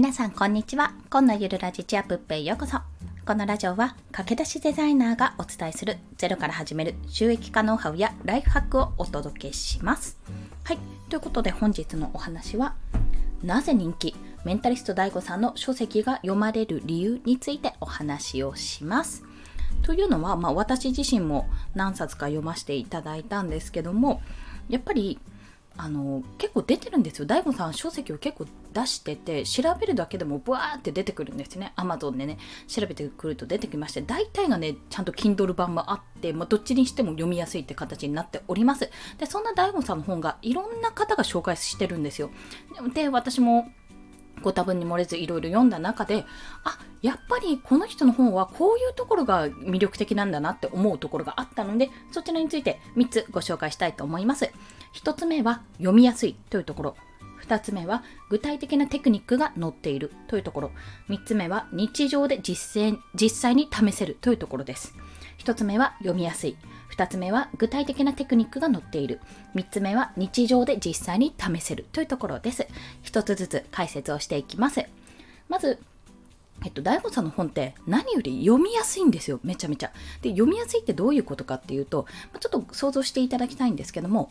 皆さんこんにちは。今のゆるラジチアップへようこそ。このラジオは駆け出しデザイナーがお伝えするゼロから始める収益化ノウハウやライフハックをお届けします。はい。ということで本日のお話はなぜ人気メンタリスト DAIGO さんの書籍が読まれる理由についてお話をします。というのは、まあ、私自身も何冊か読ませていただいたんですけどもやっぱりあの結構出てるんですよ。大悟さん書籍を結構出してて調べるだけでもブワーって出てくるんですね。Amazon でね調べてくると出てきまして大体がねちゃんと Kindle 版もあって、まあ、どっちにしても読みやすいって形になっております。でそんな大悟さんの本がいろんな方が紹介してるんですよ。で私もご多分に漏れずいろいろ読んだ中であやっぱりこの人の本はこういうところが魅力的なんだなって思うところがあったのでそちらについて3つご紹介したいと思います1つ目は読みやすいというところ2つ目は具体的なテクニックが載っているというところ。3つ目は日常で実践実際に試せるというところです。1つ目は読みやすい。2つ目は具体的なテクニックが載っている。3つ目は日常で実際に試せるというところです。1つずつ解説をしていきます。まずえっと、大悟さんの本って何より読みやすいんですよ、めちゃめちゃ。で、読みやすいってどういうことかっていうと、ちょっと想像していただきたいんですけども、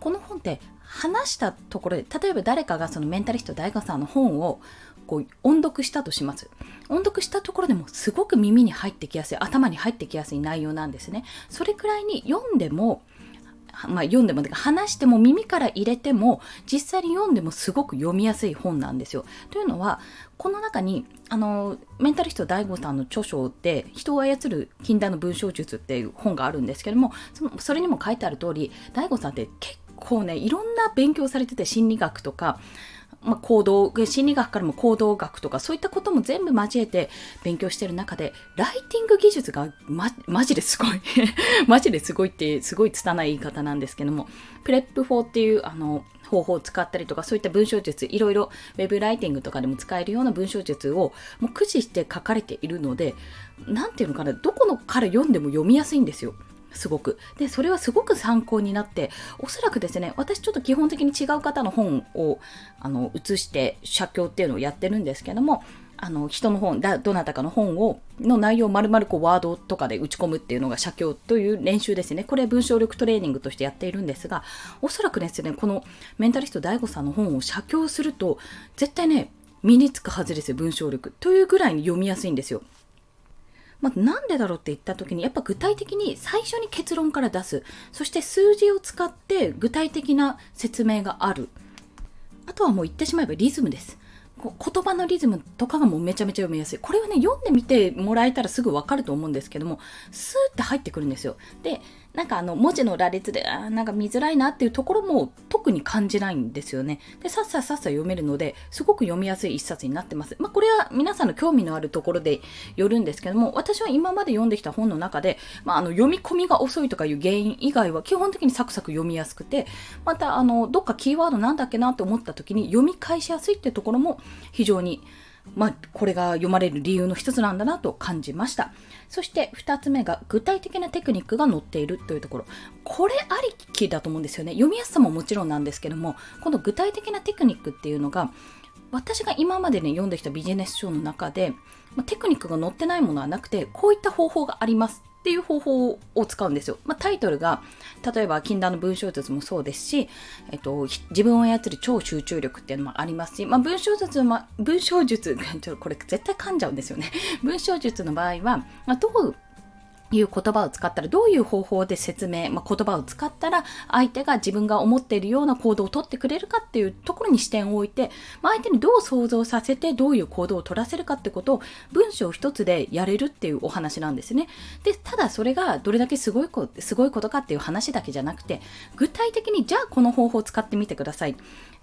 この本って話したところで、例えば誰かがそのメンタリスト大悟さんの本をこう音読したとします。音読したところでもすごく耳に入ってきやすい、頭に入ってきやすい内容なんですね。それくらいに読んでも、まあ、読んでも話しても耳から入れても実際に読んでもすごく読みやすい本なんですよ。というのはこの中にあのメンタリスト DAIGO さんの著書で「人を操る禁断の文章術」っていう本があるんですけどもそのそれにも書いてある通り DAIGO さんって結構ねいろんな勉強されてて心理学とかまあ、行動心理学からも行動学とかそういったことも全部交えて勉強してる中でライティング技術がまマジですごい マジですごいってすごい拙い言い方なんですけどもプレップ4っていうあの方法を使ったりとかそういった文章術いろいろウェブライティングとかでも使えるような文章術をもう駆使して書かれているので何ていうのかなどこのから読んでも読みやすいんですよ。すごく。で、それはすごく参考になって、おそらくですね、私ちょっと基本的に違う方の本をあの写して写経っていうのをやってるんですけども、あの人の本だ、どなたかの本を、の内容を丸々こうワードとかで打ち込むっていうのが写経という練習ですね。これ文章力トレーニングとしてやっているんですが、おそらくですね、このメンタリスト DAIGO さんの本を写経すると、絶対ね、身につくはずですよ、文章力。というぐらいに読みやすいんですよ。まあ、なんでだろうって言った時にやっぱ具体的に最初に結論から出すそして数字を使って具体的な説明があるあとはもう言ってしまえばリズムです言葉のリズムとかがもうめちゃめちゃ読みやすい。これはね、読んでみてもらえたらすぐわかると思うんですけども、スーって入ってくるんですよ。で、なんかあの文字の羅列であなんか見づらいなっていうところも特に感じないんですよね。でさっささっさ読めるのですごく読みやすい一冊になってます。まあ、これは皆さんの興味のあるところでよるんですけども私は今まで読んできた本の中で、まあ、あの読み込みが遅いとかいう原因以外は基本的にサクサク読みやすくてまたあのどっかキーワードなんだっけなと思った時に読み返しやすいっていうところも非常にまあ、これが読まれる理由の一つなんだなと感じました。そして2つ目が具体的なテクニックが載っているというところ。これありきだと思うんですよね。読みやすさももちろんなんですけども、この具体的なテクニックっていうのが、私が今までね、読んできたビジネス書の中で、まテクニックが載ってないものはなくて、こういった方法がありますっていう方法を使うんですよ。まあ、タイトルが、例えば禁断の文章術もそうですし、えっと、自分を操る超集中力っていうのもありますし、まあ、文章術は、文章術、ちょこれ絶対噛んじゃうんですよね。文章術の場合は、まあ、どういう言葉を使ったらどういう方法で説明、まあ、言葉を使ったら相手が自分が思っているような行動をとってくれるかっていうところに視点を置いて、まあ、相手にどう想像させてどういう行動を取らせるかってことを文章一つでやれるっていうお話なんですね。でただそれがどれだけすごいこすごいことかっていう話だけじゃなくて具体的にじゃあこの方法を使ってみてください。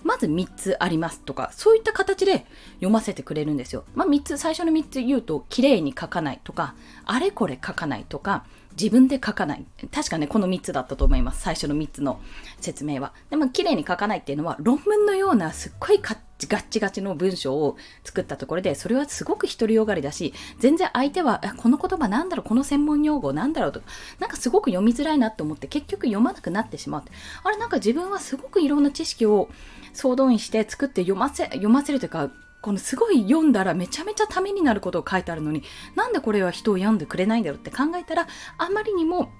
まず3つありますとかそういった形で読ませてくれるんですよ。まあ、3つ最初の3つ言うと綺麗に書かないとかあれこれ書かないとかとか自分で書かない。確かね、この3つだったと思います。最初の3つの説明は。でも、綺麗に書かないっていうのは、論文のようなすっごいガッチガチの文章を作ったところで、それはすごく独りよがりだし、全然相手は、この言葉なんだろう、この専門用語なんだろうとか、なんかすごく読みづらいなと思って、結局読まなくなってしまう。あれ、なんか自分はすごくいろんな知識を総動員して作って読ませ、読ませるというか、このすごい読んだらめちゃめちゃためになることを書いてあるのになんでこれは人を読んでくれないんだろうって考えたらあまりにも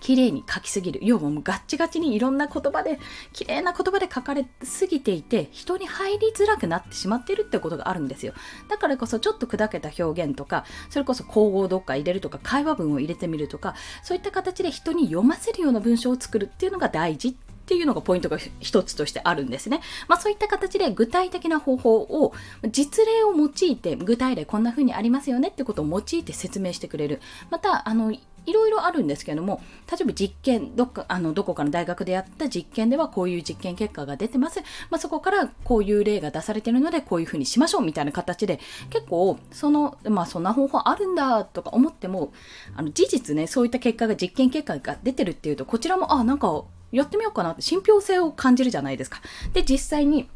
綺麗に書きすぎる。要はもうガッチガチにいろんな言葉で、綺麗な言葉で書かれすぎていて、人に入りづらくなってしまっているってことがあるんですよ。だからこそちょっと砕けた表現とか、それこそ口語をどっか入れるとか、会話文を入れてみるとか、そういった形で人に読ませるような文章を作るっていうのが大事っていうのがポイントが一つとしてあるんですね。まあそういった形で具体的な方法を実例を用いて具体例こんな風にありますよねってことを用いて説明してくれる。またあのいろいろあるんですけども、例えば実験、どっか、あの、どこかの大学でやった実験ではこういう実験結果が出てます。まあ、そこからこういう例が出されてるので、こういうふうにしましょうみたいな形で、結構、その、まあ、そんな方法あるんだとか思っても、あの、事実ね、そういった結果が、実験結果が出てるっていうと、こちらも、あ、なんか、やってみようかなって、信憑性を感じるじゃないですか。で、実際に、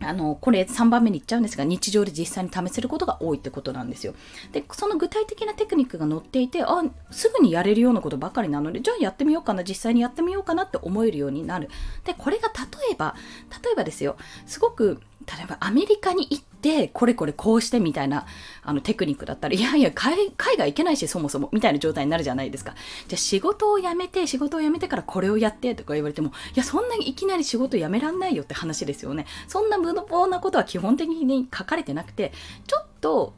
あの、これ3番目に言っちゃうんですが、日常で実際に試せることが多いってことなんですよ。で、その具体的なテクニックが載っていて、あ、すぐにやれるようなことばかりなので、じゃあやってみようかな、実際にやってみようかなって思えるようになる。で、これが例えば、例えばですよ、すごく例えばアメリカに行ってこれこれこうしてみたいなあのテクニックだったらいやいや海外行けないしそもそもみたいな状態になるじゃないですか。じゃあ仕事を辞めて仕事を辞めてからこれをやってとか言われてもいやそんなにいきなり仕事辞めらんないよって話ですよね。そんな無謀なことは基本的に書かれてなくてちょっと、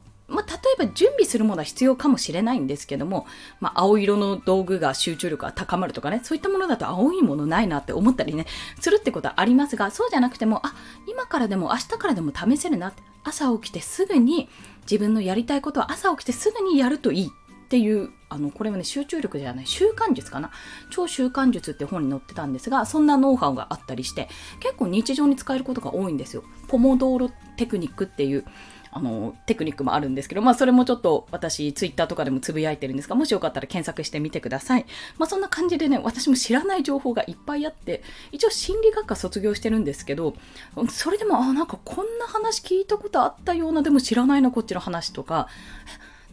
えば準備するものは必要かもしれないんですけども、まあ、青色の道具が集中力が高まるとかね、そういったものだと青いものないなって思ったりね、するってことはありますが、そうじゃなくても、あ、今からでも明日からでも試せるなって、朝起きてすぐに自分のやりたいことは朝起きてすぐにやるといいっていうあのこれはね集中力じゃない習慣術かな。超習慣術って本に載ってたんですがそんなノウハウがあったりして結構日常に使えることが多いんですよ。ポモドーロテクニックっていうあの、テクニックもあるんですけど、まあ、それもちょっと私、ツイッターとかでもつぶやいてるんですが、もしよかったら検索してみてください。まあ、そんな感じでね、私も知らない情報がいっぱいあって、一応心理学科卒業してるんですけど、それでも、あ、なんかこんな話聞いたことあったような、でも知らないな、こっちの話とか、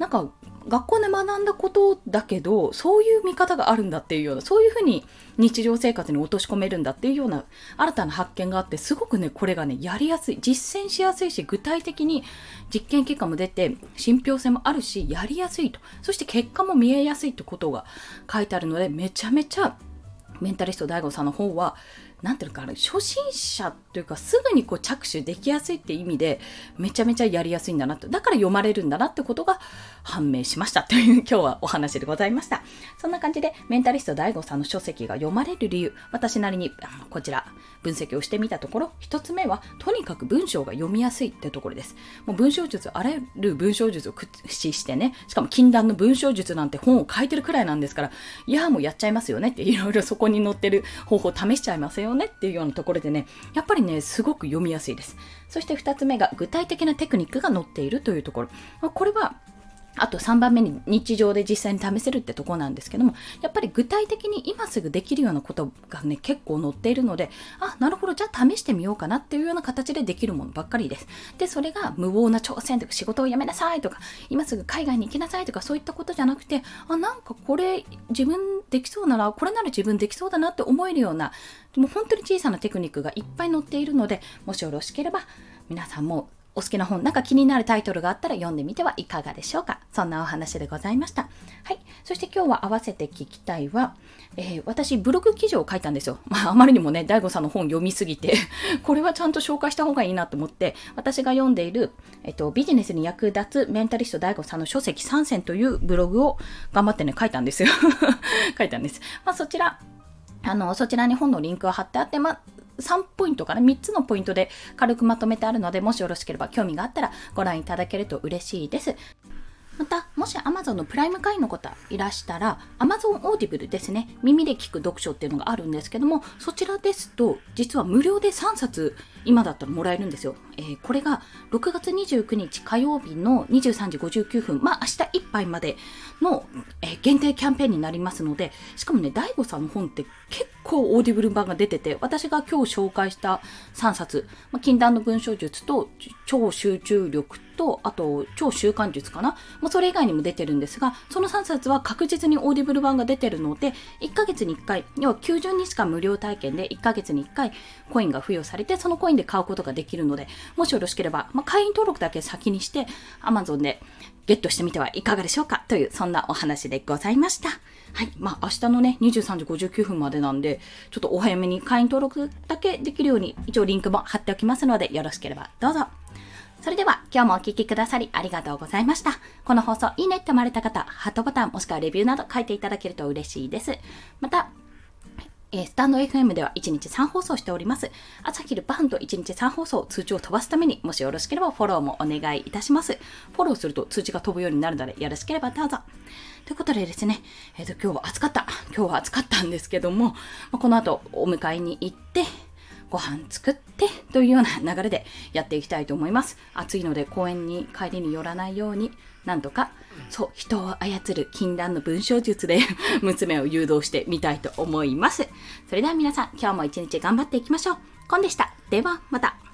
なんか学校で学んだことだけどそういう見方があるんだっていうようなそういうふうに日常生活に落とし込めるんだっていうような新たな発見があってすごくねこれがねやりやすい実践しやすいし具体的に実験結果も出て信憑性もあるしやりやすいと。そして結果も見えやすいってことが書いてあるのでめちゃめちゃメンタリスト DAIGO さんの方はなんていうのかな、初心者というか、すぐにこう着手できやすいって意味で、めちゃめちゃやりやすいんだなと。だから読まれるんだなってことが判明しましたという今日はお話でございました。そんな感じで、メンタリスト DAIGO さんの書籍が読まれる理由、私なりにこちら分析をしてみたところ、一つ目は、とにかく文章が読みやすいってところです。もう文章術、あらゆる文章術を駆使してね、しかも禁断の文章術なんて本を書いてるくらいなんですから、いやもうやっちゃいますよねって、いろいろ そこに載ってる方法を試しちゃいますよねっていうようなところでね、やっぱりね、すごく読みやすいです。そして2つ目が具体的なテクニックが載っているというところ。これはあと3番目に日常で実際に試せるってとこなんですけども、やっぱり具体的に今すぐできるようなことがね、結構載っているので、あ、なるほど、じゃあ試してみようかなっていうような形でできるものばっかりです。で、それが無謀な挑戦とか仕事を辞めなさいとか、今すぐ海外に行きなさいとかそういったことじゃなくて、あ、なんかこれ自分できそうなら、これなら自分できそうだなって思えるような、もう本当に小さなテクニックがいっぱい載っているので、もしよろしければ皆さんもお好きな本、なんか気になるタイトルがあったら読んでみてはいかがでしょうか？そんなお話でございました。はい。そして今日は合わせて聞きたいは、えー、私、ブログ記事を書いたんですよ。まあ、あまりにもね、大悟さんの本読みすぎて これはちゃんと紹介した方がいいなと思って、私が読んでいる、えっと、ビジネスに役立つメンタリスト大悟さんの書籍3選というブログを頑張ってね、書いたんですよ。書いたんです。まあ、そちら、あの、そちらに本のリンクが貼ってあって、まあ、3ポイントかな、3つのポイントで軽くまとめてあるので、もしよろしければ興味があったらご覧いただけると嬉しいです。また、もし Amazon のプライム会員の方いらしたら、Amazon Audible ですね、耳で聞く読書っていうのがあるんですけども、そちらですと、実は無料で3冊、今だったらもらえるんですよ。えー、これが6月29日火曜日の23時59分、まあ明日いっぱいまでの、えー、限定キャンペーンになりますので、しかもね、DAIGO さんの本って結構 Audible 版が出てて、私が今日紹介した3冊、まあ、禁断の文章術と超集中力と、あと超習慣術かな、まあ、それ以外にも出てるんですが、その3冊は確実に Audible 版が出てるので、1ヶ月に1回、要は90日間無料体験で1ヶ月に1回コインが付与されて、そのコインで買うことができるので、もしよろしければ、まあ、会員登録だけ先にして Amazon でゲットしてみてはいかがでしょうか？というそんなお話でございました。はい。まあ明日のね、23時59分までなんで、ちょっとお早めに会員登録だけできるように一応リンクも貼っておきますのでよろしければどうぞ。それでは今日もお聴きくださりありがとうございました。この放送いいねって思われた方、ハートボタンもしくはレビューなど書いていただけると嬉しいです。また、えー、スタンド FM では1日3放送しております。朝昼晩と1日3放送通知を飛ばすためにもしよろしければフォローもお願いいたします。フォローすると通知が飛ぶようになるのでよろしければどうぞ。ということでですね、えっ、ー、と今日は暑かった。今日は暑かったんですけども、まあ、この後お迎えに行って、ご飯作ってというような流れでやっていきたいと思います。暑いので公園に帰りに寄らないように、なんとか、そう、人を操る禁断の文章術で 娘を誘導してみたいと思います。それでは皆さん、今日も一日頑張っていきましょう。コンでした。では、また。